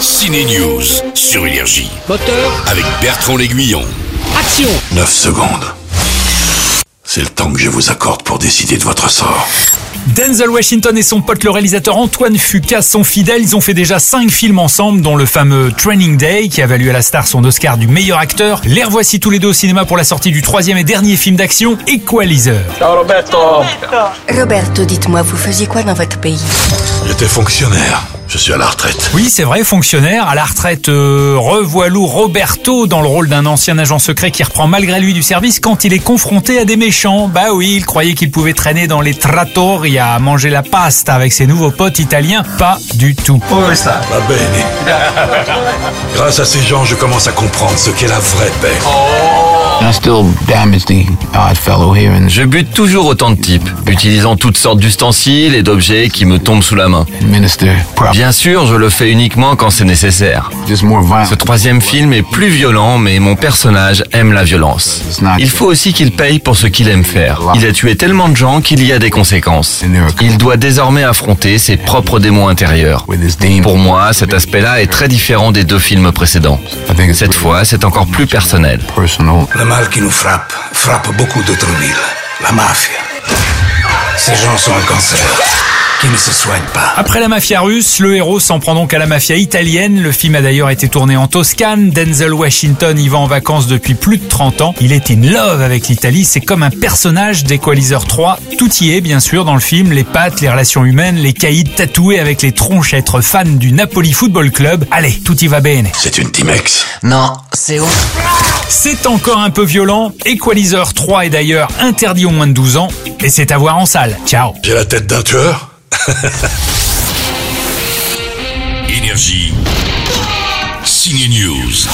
Ciné News sur Énergie Moteur, avec Bertrand L'Aiguillon. action 9 secondes. C'est le temps que je vous accorde pour décider de votre sort. Denzel Washington et son pote le réalisateur Antoine Fuqua sont fidèles. Ils ont fait déjà 5 films ensemble, dont le fameux Training Day, qui a valu à la star son Oscar du meilleur acteur. Les revoici tous les deux au cinéma pour la sortie du troisième et dernier film d'action, Equalizer. Roberto, dites-moi, vous faisiez quoi dans votre pays? J'étais fonctionnaire. Je suis à la retraite. Oui, c'est vrai, fonctionnaire, à la retraite, euh, revoilou Roberto dans le rôle d'un ancien agent secret qui reprend malgré lui du service quand il est confronté à des méchants. Bah oui, il croyait qu'il pouvait traîner dans les trattoria à manger la pasta avec ses nouveaux potes italiens. Pas du tout. Va bene. Grâce à ces gens, je commence à comprendre ce qu'est la vraie paix. I still damage the odd fellow here and Je bute toujours autant de types, utilisant toutes sortes d'ustensiles et d'objets qui me tombent sous la main. Bien sûr, je le fais uniquement quand c'est nécessaire. Ce troisième film est plus violent, mais mon personnage aime la violence. Il faut aussi qu'il paye pour ce qu'il aime faire. Il a tué tellement de gens qu'il y a des conséquences. Il doit désormais affronter ses propres démons intérieurs. Pour moi, cet aspect-là est très différent des deux films précédents. Cette fois, c'est encore plus personnel. Mal qui nous frappe frappe beaucoup d'autres villes. La mafia. Ces gens sont un cancer qui ne se soigne pas. Après la mafia russe, le héros s'en prend donc à la mafia italienne. Le film a d'ailleurs été tourné en Toscane. Denzel Washington y va en vacances depuis plus de 30 ans. Il est in love avec l'Italie. C'est comme un personnage d'Equalizer 3. Tout y est, bien sûr, dans le film. Les pattes, les relations humaines, les caïds tatoués avec les tronches, être fan du Napoli Football Club. Allez, tout y va bene. C'est une Timex. Non, c'est où? C'est encore un peu violent. Equalizer 3 est d'ailleurs interdit aux moins de 12 ans. Et c'est à voir en salle. Ciao. J'ai la tête d'un tueur Énergie. Ciné News.